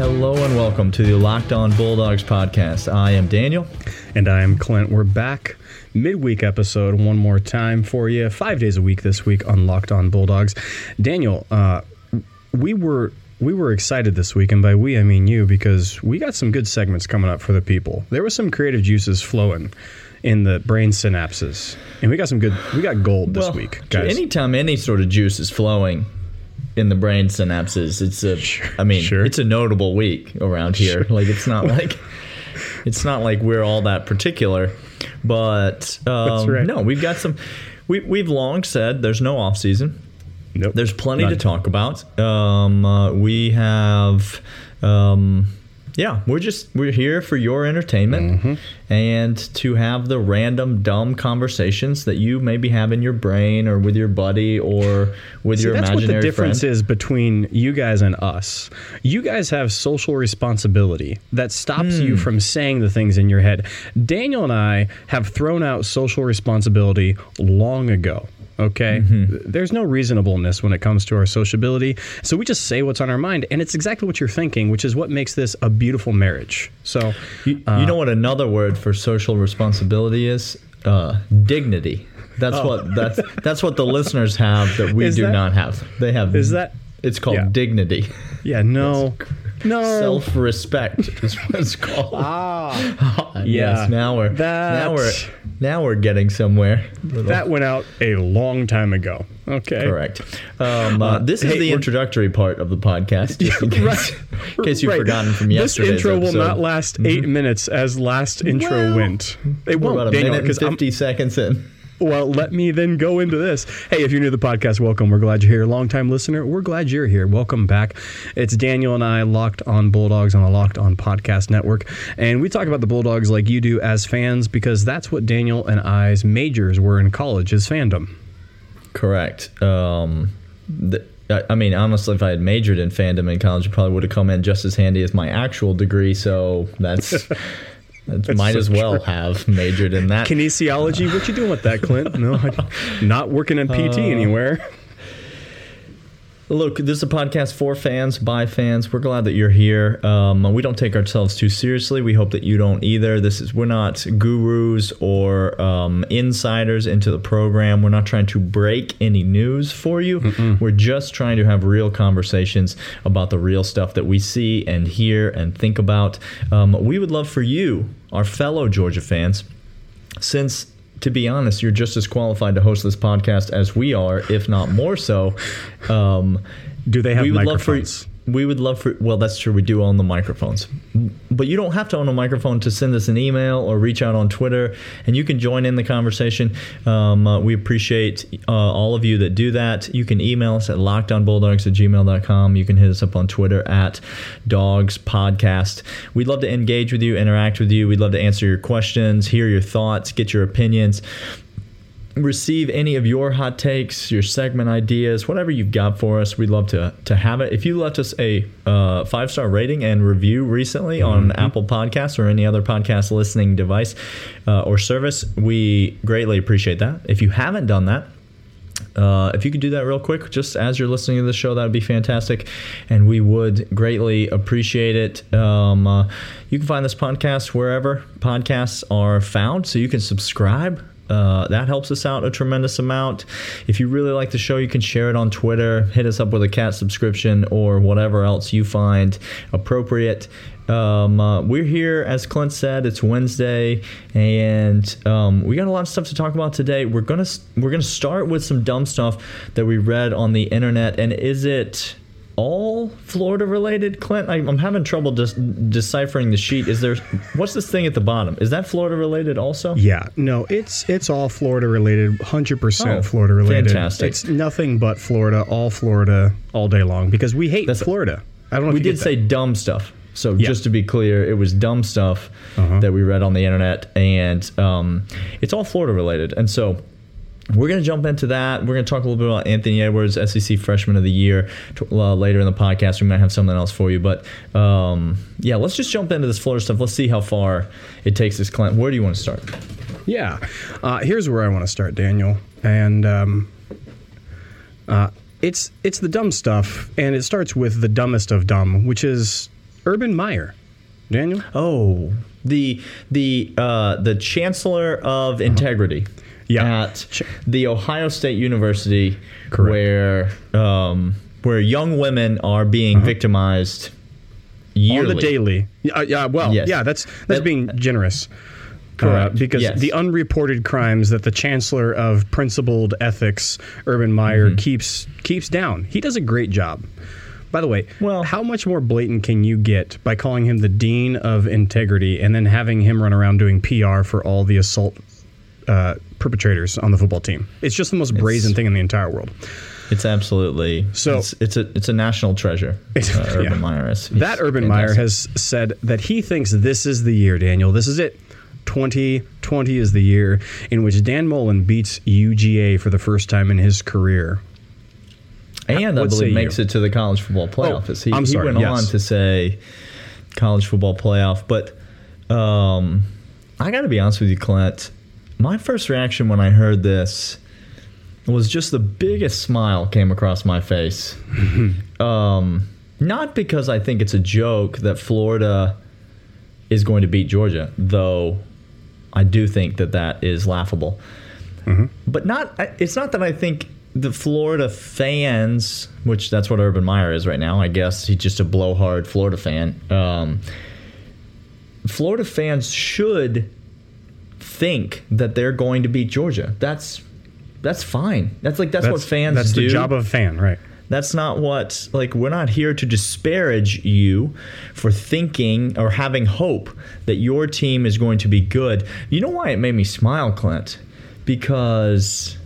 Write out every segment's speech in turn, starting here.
Hello and welcome to the Locked On Bulldogs podcast. I am Daniel. And I am Clint. We're back midweek episode one more time for you. Five days a week this week on Locked On Bulldogs. Daniel, uh, we were we were excited this week, and by we I mean you, because we got some good segments coming up for the people. There was some creative juices flowing in the brain synapses, and we got some good. We got gold this well, week, guys. Anytime any sort of juice is flowing in the brain synapses, it's a. Sure, I mean, sure. it's a notable week around here. Sure. Like it's not like it's not like we're all that particular, but um, right. no, we've got some. We we've long said there's no off season Nope. There's plenty None. to talk about. Um, uh, we have, um, yeah, we're just we're here for your entertainment mm-hmm. and to have the random dumb conversations that you maybe have in your brain or with your buddy or with See, your that's imaginary what the difference friend. is between you guys and us. You guys have social responsibility that stops mm. you hmm. from saying the things in your head. Daniel and I have thrown out social responsibility long ago. Okay. Mm-hmm. There's no reasonableness when it comes to our sociability. So we just say what's on our mind. And it's exactly what you're thinking, which is what makes this a beautiful marriage. So, you, uh, you know what another word for social responsibility is? Uh, dignity. That's oh. what that's that's what the listeners have that we is do that, not have. They have is that it's called yeah. dignity. Yeah, no. No. Self respect is what it's called. Ah. yes, yeah. Now we're that, now we're now we're getting somewhere. That went out a long time ago. Okay. Correct. Um, uh, this is hey, the introductory part of the podcast, just in case, right, in case you've right. forgotten from yesterday. This intro episode. will not last 8 mm-hmm. minutes as last intro well, went. It won't, about a Daniel, minute and 50 I'm, seconds in. Well, let me then go into this. Hey, if you're new to the podcast, welcome. We're glad you're here. Longtime listener, we're glad you're here. Welcome back. It's Daniel and I, Locked on Bulldogs on the Locked on Podcast Network. And we talk about the Bulldogs like you do as fans because that's what Daniel and I's majors were in college, is fandom. Correct. Um, the, I mean, honestly, if I had majored in fandom in college, it probably would have come in just as handy as my actual degree. So that's might so as well true. have majored in that. Kinesiology? What you doing with that, Clint? No, not working in PT uh, anywhere. Look, this is a podcast for fans, by fans. We're glad that you're here. Um, we don't take ourselves too seriously. We hope that you don't either. This is we're not gurus or um, insiders into the program. We're not trying to break any news for you. Mm-mm. We're just trying to have real conversations about the real stuff that we see and hear and think about. Um, we would love for you, our fellow Georgia fans, since to be honest, you're just as qualified to host this podcast as we are, if not more so. Um, Do they have we would microphones? Love for, we would love for well that's true we do own the microphones. But you don't have to own a microphone to send us an email or reach out on twitter and you can join in the conversation. Um, uh, we appreciate uh, all of you that do that. You can email us at lockedonbulldogs at gmail.com you can hit us up on twitter at dogs podcast we'd love to engage with you interact with you. We'd love to answer your questions hear your thoughts get your opinions receive any of your hot takes, your segment ideas, whatever you've got for us. We'd love to to have it. If you left us a uh, five star rating and review recently mm-hmm. on Apple Podcasts or any other podcast listening device uh, or service, we greatly appreciate that. If you haven't done that. Uh, if you could do that real quick, just as you're listening to the show, that would be fantastic, and we would greatly appreciate it. Um, uh, you can find this podcast wherever podcasts are found, so you can subscribe uh, that helps us out a tremendous amount. If you really like the show, you can share it on Twitter, hit us up with a cat subscription or whatever else you find appropriate. Um, uh, we're here, as Clint said. It's Wednesday, and um, we got a lot of stuff to talk about today. We're gonna we're gonna start with some dumb stuff that we read on the internet. And is it all Florida related, Clint? I, am having trouble just deciphering the sheet. Is there what's this thing at the bottom? Is that Florida related also? Yeah, no, it's it's all Florida related, hundred oh, percent Florida related. Fantastic. It's nothing but Florida, all Florida, all day long because we hate That's, Florida. I don't know. we did say dumb stuff. So yeah. just to be clear, it was dumb stuff uh-huh. that we read on the internet, and um, it's all Florida related. And so we're going to jump into that. We're going to talk a little bit about Anthony Edwards, SEC Freshman of the Year, uh, later in the podcast. We might have something else for you, but um, yeah, let's just jump into this Florida stuff. Let's see how far it takes this Clint. Where do you want to start? Yeah, uh, here's where I want to start, Daniel, and um, uh, it's it's the dumb stuff, and it starts with the dumbest of dumb, which is Urban Meyer. Daniel? Oh, the the uh, the chancellor of integrity Yeah. at the Ohio State University, Correct. where um, where young women are being victimized yearly. On the daily. Yeah, yeah well, Yes. yeah, that's that's That- being generous. Correct. Uh, because Yes. the unreported crimes that the chancellor of principled ethics, Urban Meyer, Mm-hmm. keeps keeps down. He does a great job. By the way, Well- how much more blatant can you get by calling him the dean of integrity and then having him run around doing PR for all the assault uh, perpetrators on the football team? It's just the most brazen thing in the entire world. It's absolutely So- It's, it's a it's a national treasure. It's- uh, Urban yeah. Meyer is. That Urban Meyer has said that he thinks this is the year, Daniel. This is it. 2020 is the year in which Dan Mullen beats UGA for the first time in his career. and I say believe you? makes it to the college football playoff. Oh, he, I'm sorry, he went yes. on to say college football playoff, but um, I got to be honest with you, Clint. My first reaction when I heard this was just the biggest smile came across my face. um, not because I think it's a joke that Florida is going to beat Georgia, though I do think that that is laughable. But not it's not that I think the Florida fans, which that's what Urban Meyer is right now. I guess he's just a blowhard Florida fan. Um, Florida fans should think that they're going to beat Georgia. That's that's fine. That's like that's, what fans That's do. the job of a fan, right? That's not what, like, we're not here to disparage you for thinking or having hope that your team is going to be good. You know why it made me smile, Clint? Because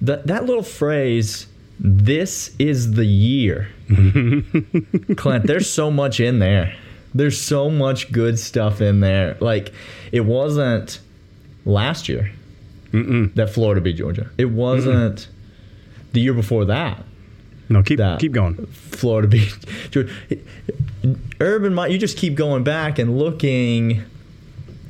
that, that little phrase, this is the year. Clint, there's so much in there. There's so much good stuff in there. Like, it wasn't last year that Florida beat Georgia. It wasn't the year before that. No, keep That. keep going. Florida beat Georgia. Urban you just keep going back and looking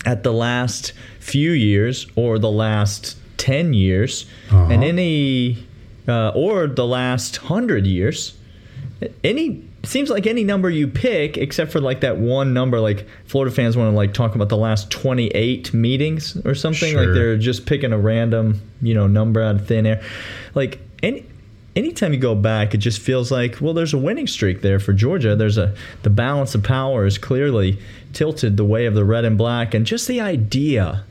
at the last few years or the last 10 years Uh-huh. and any uh, or the last 100 years any seems like any number you pick except for like that one number like florida fans want to like talk about the last 28 meetings or something like they're just picking a random you know number out of thin air. Like any anytime you go back it just feels like well there's a winning streak there for georgia. There's a the balance of power is clearly tilted the way of the red and black and just the idea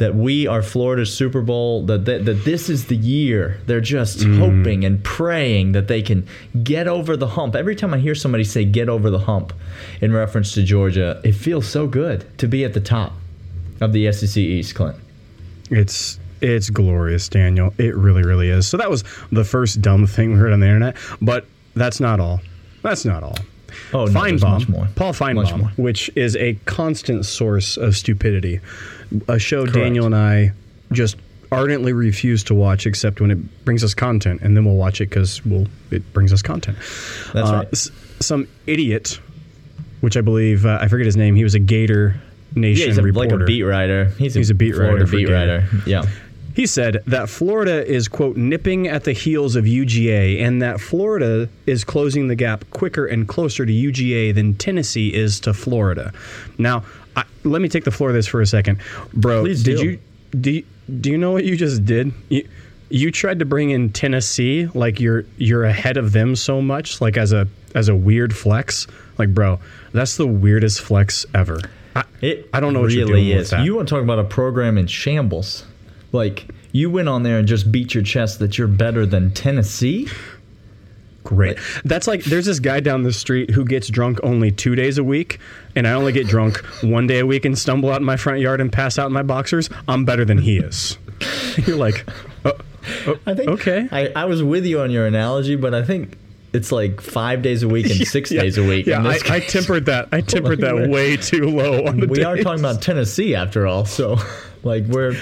that we are Florida's Super Bowl, that, that that this is the year. They're just mm-hmm. hoping and praying that they can get over the hump. Every time I hear somebody say get over the hump in reference to Georgia, it feels so good to be at the top of the SEC East, Clint. It's it's glorious, Daniel. It really, really is. So that was the first dumb thing we heard on the internet, but that's not all. That's not all. Oh, no, Finebaum, much more. Paul Much Finebaum, more. which is a constant source of stupidity, a show Daniel and I just ardently refuse to watch except when it brings us content, and then we'll watch it because we'll it brings us content. That's Uh, right. s- some idiot, which I believe uh, I forget his name. He was a Gator Nation Yeah, he's a, reporter. like a beat writer. He's, He's a beat Florida writer beat Gator. writer. Yeah. He said that Florida is, quote, nipping at the heels of UGA and that Florida is closing the gap quicker and closer to UGA than Tennessee is to Florida. Now, I, let me take the floor of this for a second. Bro, Please did do. you do, you- do you know what you just did? You, you tried to bring in Tennessee like you're you're ahead of them so much like as a as a weird flex. Like, bro, that's the weirdest flex ever. I, It I don't know what really you're doing with is. You want to talk about a program in shambles? Like you went on there and just beat your chest that you're better than Tennessee. Great. That's like there's this guy down the street who gets drunk only two days a week, and I only get drunk one day a week and stumble out in my front yard and pass out in my boxers. I'm better than he is. You're like, oh, oh, I think okay. I, I was with you on your analogy, but I think it's like five days a week and six Yeah, days a week. Yeah, I, I tempered that. I tempered that way too low on the we are talking about Tennessee after all, so like we're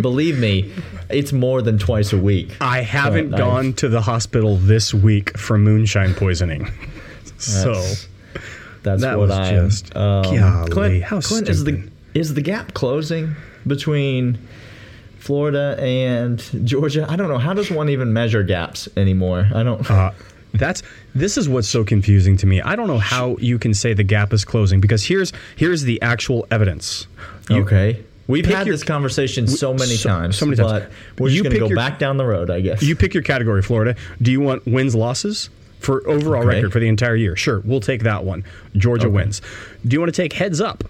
believe me, it's more than twice a week. I haven't But gone to the hospital this week for moonshine poisoning. so That's, that's that what I just- um, golly, Clint, how Clint is the is the gap closing between Florida and Georgia? I don't know. How does one even measure gaps anymore? I don't. uh, That's this is what's so confusing to me. I don't know how you can say the gap is closing because here's here's the actual evidence. You- okay. We've had your- this conversation so many so- times. so many times. But we're just You going to go your- back down the road, I guess. You pick your category, Florida. Do you want wins losses for overall Okay. record for the entire year? Sure, we'll take that one. Georgia wins. Do you want to take heads up?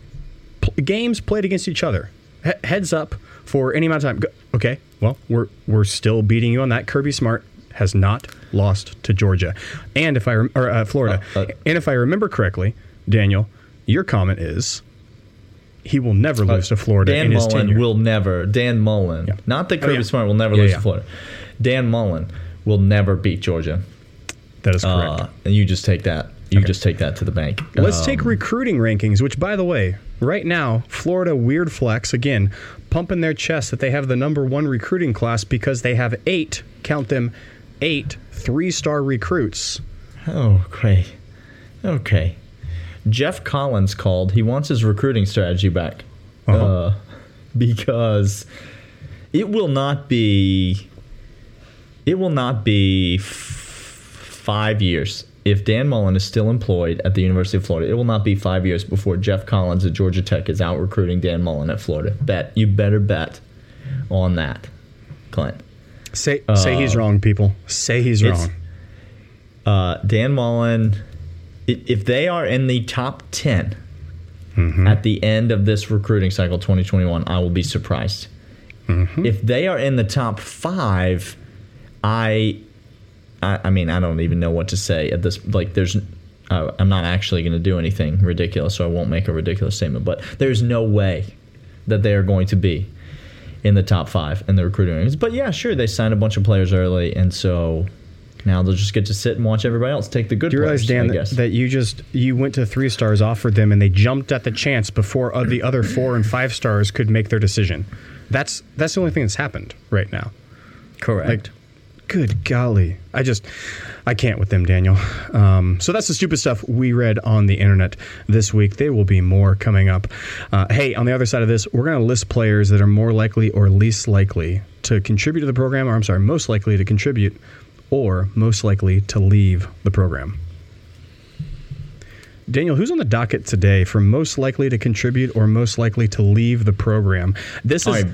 P- games played against each other. He- heads up for any amount of time. Go- okay, well, we're we're still beating you on that. Kirby Smart has not lost to Georgia, and if I rem- or uh, Florida, Uh, uh, and if I remember correctly, Daniel, your comment is he will never lose to Florida Uh, Dan in his Mullen will never. Dan Mullen, not that Kirby yeah. Smart will never Yeah, lose yeah. to Florida. Dan Mullen will never beat Georgia. that is correct. Uh, and you just take that. You just take that to the bank. Let's Um, take recruiting rankings, which, by the way, right now, Florida Weird Flex, again, pumping their chest that they have the number one recruiting class because they have eight, count them, eight three star recruits. Oh, great. Okay. Geoff Collins called. He wants his recruiting strategy back. Uh-huh. Uh, because it will not be it will not be f- 5 years if Dan Mullen is still employed at the University of Florida. It will not be 5 years before Geoff Collins at Georgia Tech is out recruiting Dan Mullen at Florida. Bet. You better bet on that. Clint. Say, say he's wrong, people. Say he's wrong. uh, Dan Mullen, if they are in the top 10 at the end of this recruiting cycle 2021, I will be surprised. If they are in the top five, I, I, I mean, I don't even know what to say at this. Like, there's, uh, I'm not actually going to do anything ridiculous, so I won't make a ridiculous statement. But there's no way that they are going to be in the top five in the recruiting rankings. But yeah, sure, they signed a bunch of players early, and so now they'll just get to sit and watch everybody else take the good Do you realize, players. Dan, I that, guess. that you just you went to three stars, offered them, and they jumped at the chance before uh, the other four and five stars could make their decision? That's that's the only thing that's happened right now. Correct. Like, good golly. I just, I can't with them, Daniel. Um, so that's the stupid stuff we read on the internet this week. There will be more coming up. Uh, hey, on the other side of this, we're going to list players that are more likely or least likely to contribute to the program, or I'm sorry, most likely to contribute or most likely to leave the program. Daniel, who's on the docket today for most likely to contribute or most likely to leave the program? This is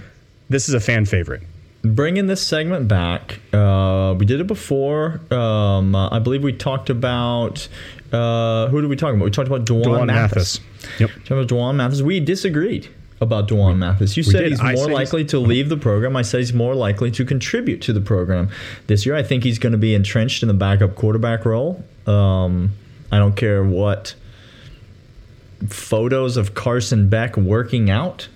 this is a fan favorite. Bringing this segment back. Uh, we did it before. Um, uh, I believe we talked about uh, who did we talk about? We talked about D'Wan, D'Wan Mathis. Mathis. Yep. Talked about D'Wan Mathis. We disagreed about D'Wan Mathis. You said he's I more said he's- likely to leave the program. I said he's more likely to contribute to the program this year. I think he's going to be entrenched in the backup quarterback role. Um, I don't care what photos of Carson Beck working out.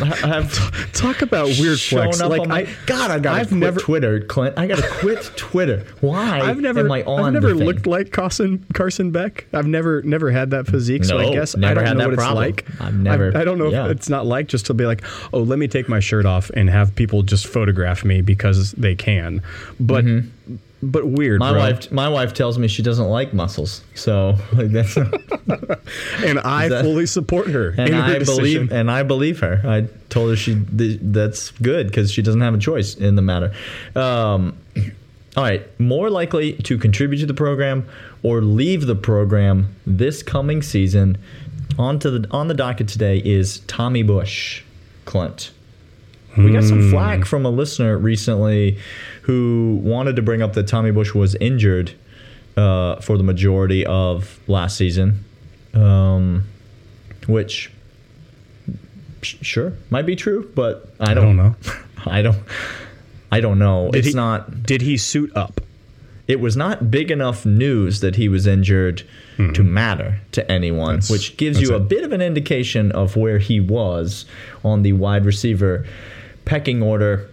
I have Talk about weird flex. Like on my I, God, I gotta I've quit never- Twitter, Clint. I gotta quit Twitter. Why I've never, am I on I've never looked like Carson Carson Beck. I've never never had that physique, so I guess I don't know what problem. it's like. I've never- I, I don't know yeah. if it's not like just to be like, oh, let me take my shirt off and have people just photograph me because they can. But mm-hmm. But weird. My wife, my wife tells me she doesn't like muscles, so like that's and I that- fully support her. and her I decision. believe and I believe her. I told her she th- that's good because she doesn't have a choice in the matter. Um, all right, more likely to contribute to the program or leave the program this coming season. On to the on the docket today is Tommy Bush, Clint. We got some flack from a listener recently who wanted to bring up that Tommy Bush was injured uh, for the majority of last season, um, which sh- sure might be true, but I don't, don't know. I don't. I don't know. Did it's he- not. Did he suit up? It was not big enough news that he was injured to matter to anyone, That's- which gives you a it. bit of an indication of where he was on the wide receiver pecking order.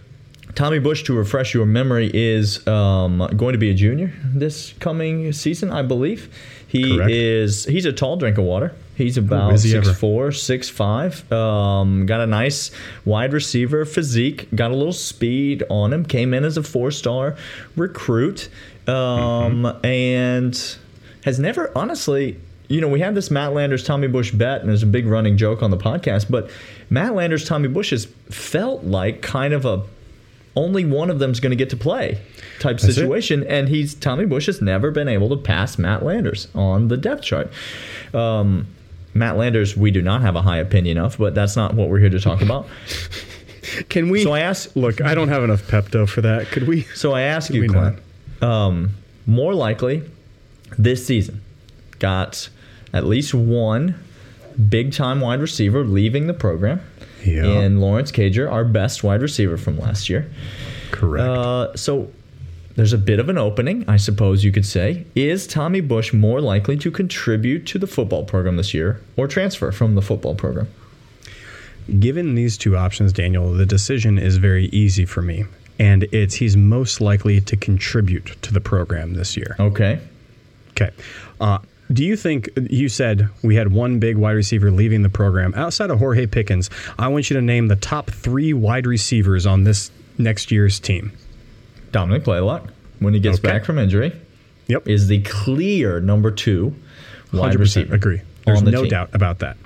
Tommy Bush, to refresh your memory, is um, going to be a junior this coming season, I believe. He Correct. is. He's a tall drink of water. He's about is he six ever? four, six five. Um, got a nice wide receiver physique. Got a little speed on him. Came in as a four star recruit, um, Mm-hmm. and has never honestly. You know, we had this Matt Landers Tommy Bush bet, and there's a big running joke on the podcast. But Matt Landers Tommy Bush has felt like kind of a only one of them's going to get to play. type That's it. situation, and he's Tommy Bush has never been able to pass Matt Landers on the depth chart. Um, Matt Landers, we do not have a high opinion of, but that's not what we're here to talk about. Can we? So I asked, look, I don't have enough Pepto for that. Could we? so I ask you? Clint, um, more likely this season got at least one big time wide receiver leaving the program. Yeah. And Lawrence Cager, our best wide receiver from last year. Correct. Uh, so there's a bit of an opening, I suppose you could say. Is Tommy Bush more likely to contribute to the football program this year or transfer from the football program? Given these two options, Daniel, the decision is very easy for me. And it's he's most likely to contribute to the program this year. Okay. Okay. Uh, do you think you said we had one big wide receiver leaving the program outside of George Pickens? I want you to name the top three wide receivers on this next year's team. Dominick Blaylock, when he gets Okay. back from injury, Yep. is the clear number two wide 100% receiver. agree. There's the no team. doubt about that.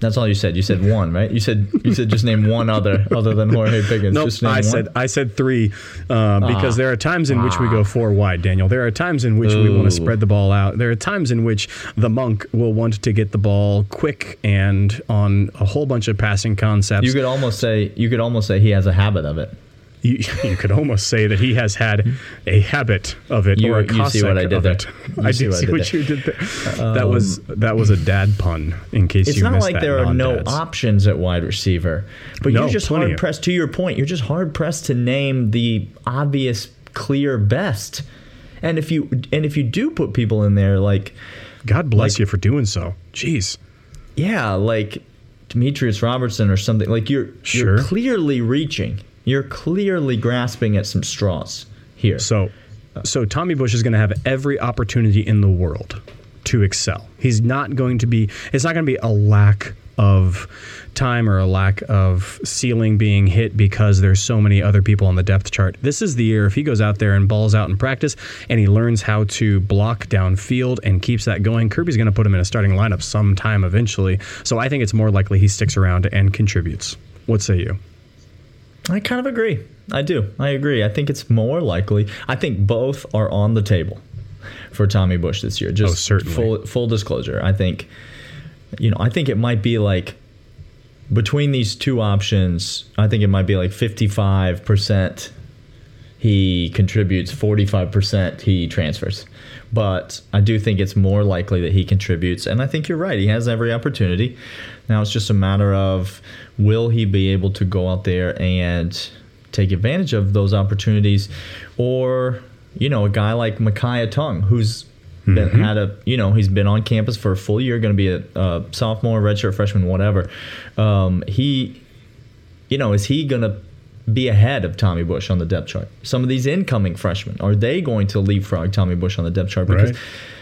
That's all you said. You said one, right? You said you said just name one other other than George Pickens. Nope, just I one. said I said three uh, because Ah. there are times in which we go four wide, Daniel. There are times in which we want to spread the ball out. There are times in which the monk will want to get the ball quick and on a whole bunch of passing concepts. you could almost say you could almost say he has a habit of it. You, you could almost say that he has had a habit of it You- or a you see what I did of there. it. You I see did what I see did what there. you did there. that was um, that was a dad pun. In case It's you not like there are no options at wide receiver, but No, you're just hard pressed. To your point, you're just hard pressed to name the obvious, clear best. And if you and if you do put people in there, like God bless like- you for doing so. Jeez. yeah, like Demetrius Robertson or something, like you're Sure. you're clearly reaching, you're clearly grasping at some straws here. So, so Tommy Bush is going to have every opportunity in the world to excel. He's not going to be. It's not going to be a lack of time or a lack of ceiling being hit because there's so many other people on the depth chart. This is the year if he goes out there and balls out in practice and he learns how to block downfield and keeps that going. Kirby's going to put him in a starting lineup sometime eventually. So I think it's more likely he sticks around and contributes. What say you? I kind of agree. I do. I agree. I think it's more likely. I think both are on the table for Tommy Bush this year. Just Oh, certainly. full full disclosure. I think you know, I think it might be like between these two options, I think it might be like 55% he contributes, 45% he transfers. But I do think it's more likely that he contributes. And I think you're right. He has every opportunity. Now it's just a matter of will he be able to go out there and take advantage of those opportunities? Or, you know, a guy like Makiya Tongue, who's been, had a, you know, he's been on campus for a full year, going to be a, a sophomore, redshirt freshman, whatever. Um, he, you know, is he going to be ahead of Tommy Bush on the depth chart? Some of these incoming freshmen, are they going to leapfrog Tommy Bush on the depth chart? Because Right.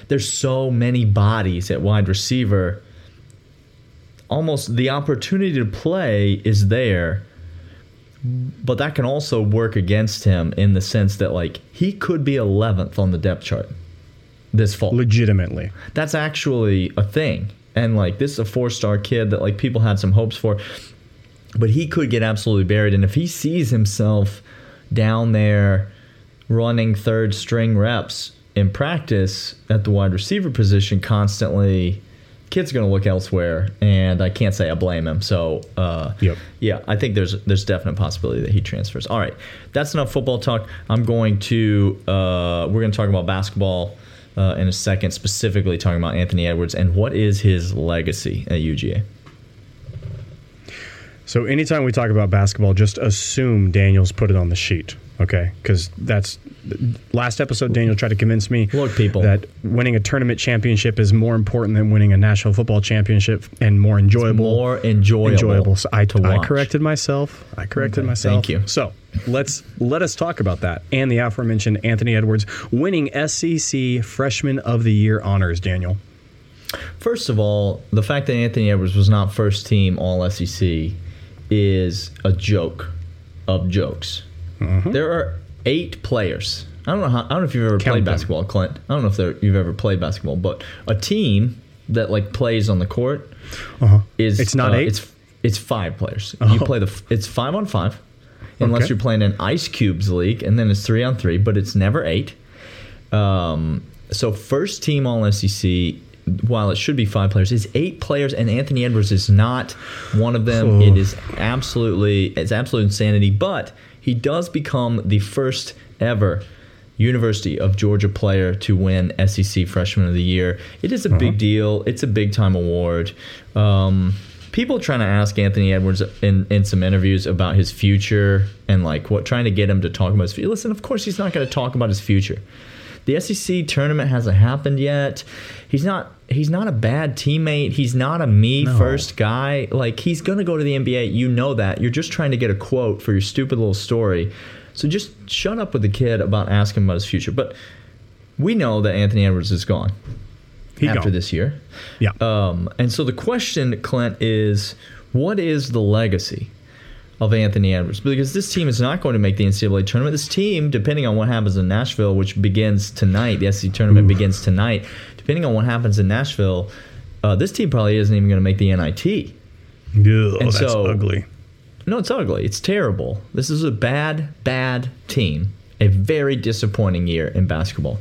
there's so many bodies at wide receiver. Almost the opportunity to play is there, but that can also work against him in the sense that, like, he could be 11th on the depth chart this fall Legitimately. that's actually a thing. And like this is a four star kid that like people had some hopes for. But he could get absolutely buried. And if he sees himself down there running third string reps in practice at the wide receiver position constantly, kid's gonna look elsewhere. And I can't say I blame him. So uh Yep. yeah, I think there's there's definite possibility that he transfers. All right, that's enough football talk. I'm going to uh, we're going to talk about basketball uh, in a second, specifically talking about Anthony Edwards and what is his legacy at UGA. So anytime we talk about basketball, just assume Daniel's put it on the sheet, okay? Because that's last episode. Daniel tried to convince me, Look, people. that winning a tournament championship is more important than winning a national football championship and more enjoyable. More enjoyable, enjoyable. So I, to I watch. corrected myself. I corrected Okay, myself. thank you. So let's let us talk about that and the aforementioned Anthony Edwards winning SEC Freshman of the Year honors. Daniel. First of all, the fact that Anthony Edwards was not first team All SEC is a joke of jokes. Mm-hmm. There are eight players. I don't know how. I don't know if you've ever Count played them. basketball, Clint. I don't know if you've ever played basketball, but a team that like plays on the court Uh-huh. is It's not uh, eight? It's it's five players. Oh. You play the. It's five on five. unless Okay. you're playing an Ice Cubes league, and then it's three on three, but it's never eight. Um, so first team All SEC. While it should be five players, is eight players, and Anthony Edwards is not one of them. Oh. It is absolutely it's absolute insanity. But he does become the first ever University of Georgia player to win SEC Freshman of the Year. It is a big deal. It's a big time award. Um, people trying to ask Anthony Edwards in, in some interviews about his future and like what trying to get him to talk about his future. Listen, of course he's not going to talk about his future. The SEC tournament hasn't happened yet. He's not he's not a bad teammate. He's not a me first guy. Like he's going to go to the NBA. You know that. You're just trying to get a quote for your stupid little story. So just shut up with the kid about asking about his future. But we know that Anthony Edwards is gone He after gone. this year. Yeah. Um, and so the question, Clint, is what is the legacy of Anthony Edwards? Because this team is not going to make the NCAA tournament. This team, depending on what happens in Nashville, which begins tonight, the SEC tournament begins tonight. Depending on what happens in Nashville, uh, this team probably isn't even going to make the NIT. Ugh, and that's so- ugly. No, it's ugly. It's terrible. This is a bad, bad team. A very disappointing year in basketball.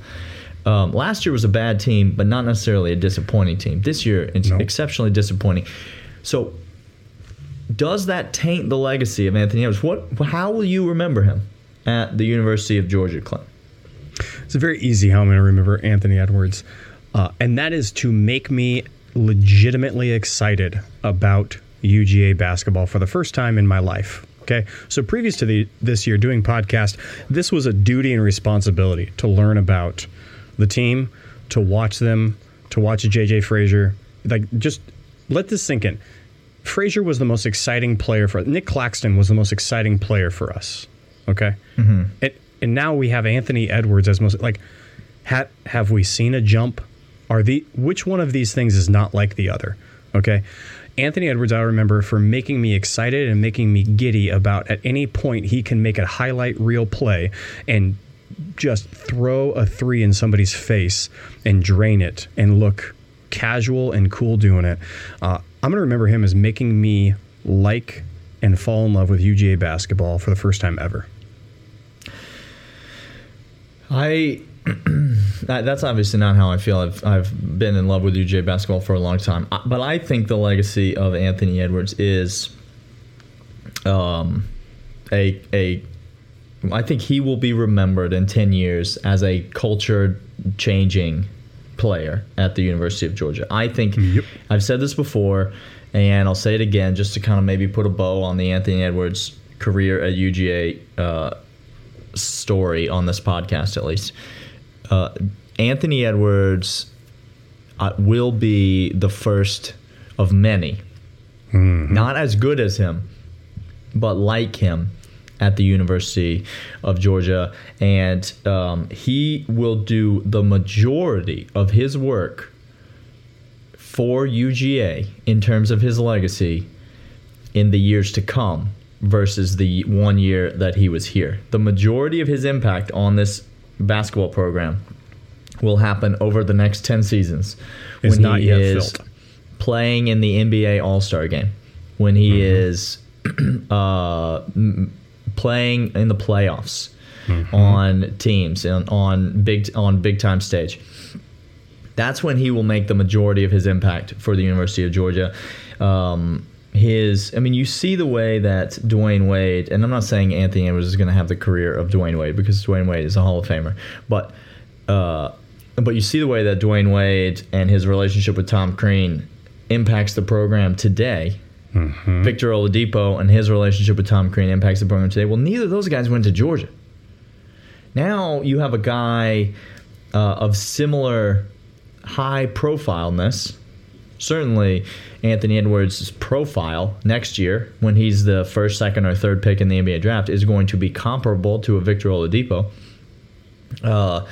Um, last year was a bad team, but not necessarily a disappointing team. This year, it's No. exceptionally disappointing. So, does that taint the legacy of Anthony Edwards? What? How will you remember him at the University of Georgia, Clint? It's a very easy how I'm going to remember Anthony Edwards, uh, and that is to make me legitimately excited about UGA basketball for the first time in my life. Okay, so previous to the this year doing podcast, this was a duty and responsibility to learn about the team, to watch them, to watch JJ Frazier, like just let this sink in. Frazier was the most exciting player for Nick Claxton was the most exciting player for us. Okay, mm-hmm. and and now we have Anthony Edwards as most like. Ha, have we seen a jump? Are the which one of these things is not like the other? Okay, Anthony Edwards, I remember for making me excited and making me giddy about at any point he can make a highlight reel play and just throw a three in somebody's face and drain it and look casual and cool doing it. Uh, I'm going to remember him as making me like and fall in love with UGA basketball for the first time ever. I that, that's obviously not how I feel. I've I've been in love with UJ basketball for a long time, but I think the legacy of Anthony Edwards is um a a I think he will be remembered in 10 years as a culture changing player at the University of Georgia. I think Yep. I've said this before and I'll say it again just to kind of maybe put a bow on the Anthony Edwards career at UGA uh, story on this podcast at least. Uh, Anthony Edwards uh, will be the first of many, not as good as him, but like him at the University of Georgia. And um, he will do the majority of his work for UGA in terms of his legacy in the years to come versus the one year that he was here. The majority of his impact on this basketball program will happen over the next 10 seasons Is when not he yet is filled. playing in the NBA All-Star game, when he is uh, playing in the playoffs on teams and on big on big time stage that's when he will make the majority of his impact for the University of Georgia. Um, his, I mean, you see the way that Dwyane Wade, and I'm not saying Anthony Edwards is going to have the career of Dwyane Wade because Dwyane Wade is a Hall of Famer, but uh, but you see the way that Dwyane Wade and his relationship with Tom Crean impacts the program today. Victor Oladipo and his relationship with Tom Crean impacts the program today. Well, neither of those guys went to Georgia. Now you have a guy uh, of similar high profileness. Certainly, Anthony Edwards' profile next year, when he's the first, second, or third pick in the NBA draft, is going to be comparable to a Victor Oladipo, uh,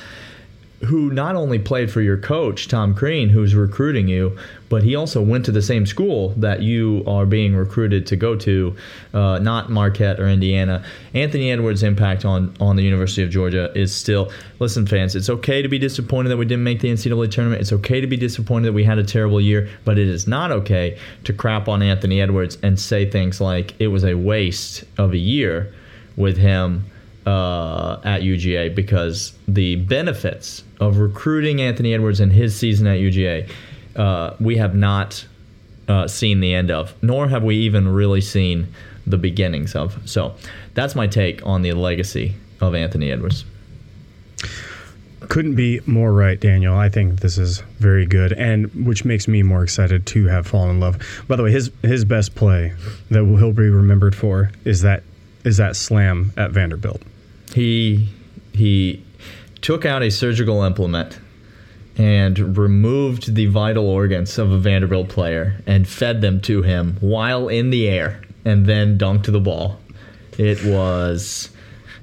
who not only played for your coach, Tom Crean, who's recruiting you, but he also went to the same school that you are being recruited to go to, uh, not Marquette or Indiana. Anthony Edwards' impact on, on the University of Georgia is still. Listen, fans, it's okay to be disappointed that we didn't make the NCAA tournament. It's okay to be disappointed that we had a terrible year, but it is not okay to crap on Anthony Edwards and say things like it was a waste of a year with him uh, at UGA because the benefits of recruiting Anthony Edwards in his season at UGA, uh, we have not uh, seen the end of, nor have we even really seen the beginnings of. So that's my take on the legacy of Anthony Edwards. Couldn't be more right, Daniel. I think this is very good, and which makes me more excited to have fallen in love. By the way, his his best play that he'll be remembered for is that is that slam at Vanderbilt. He he took out a surgical implement and removed the vital organs of a Vanderbilt player and fed them to him while in the air and then dunked the ball. It was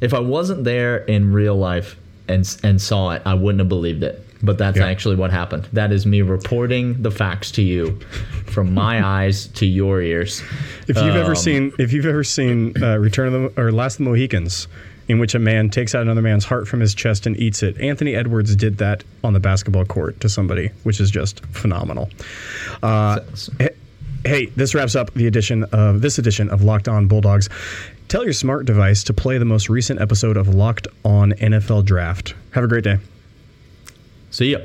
if I wasn't there in real life and and saw it, I wouldn't have believed it. But that's yeah. actually what happened. That is me reporting the facts to you, from my eyes to your ears. If you've um, ever seen, if you've ever seen uh, Return of the or Last of the Mohicans, in which a man takes out another man's heart from his chest and eats it. Anthony Edwards did that on the basketball court to somebody, which is just phenomenal. Uh, hey, this wraps up the edition of this edition of Locked On Bulldogs. Tell your smart device to play the most recent episode of Locked On NFL Draft. Have a great day. See ya.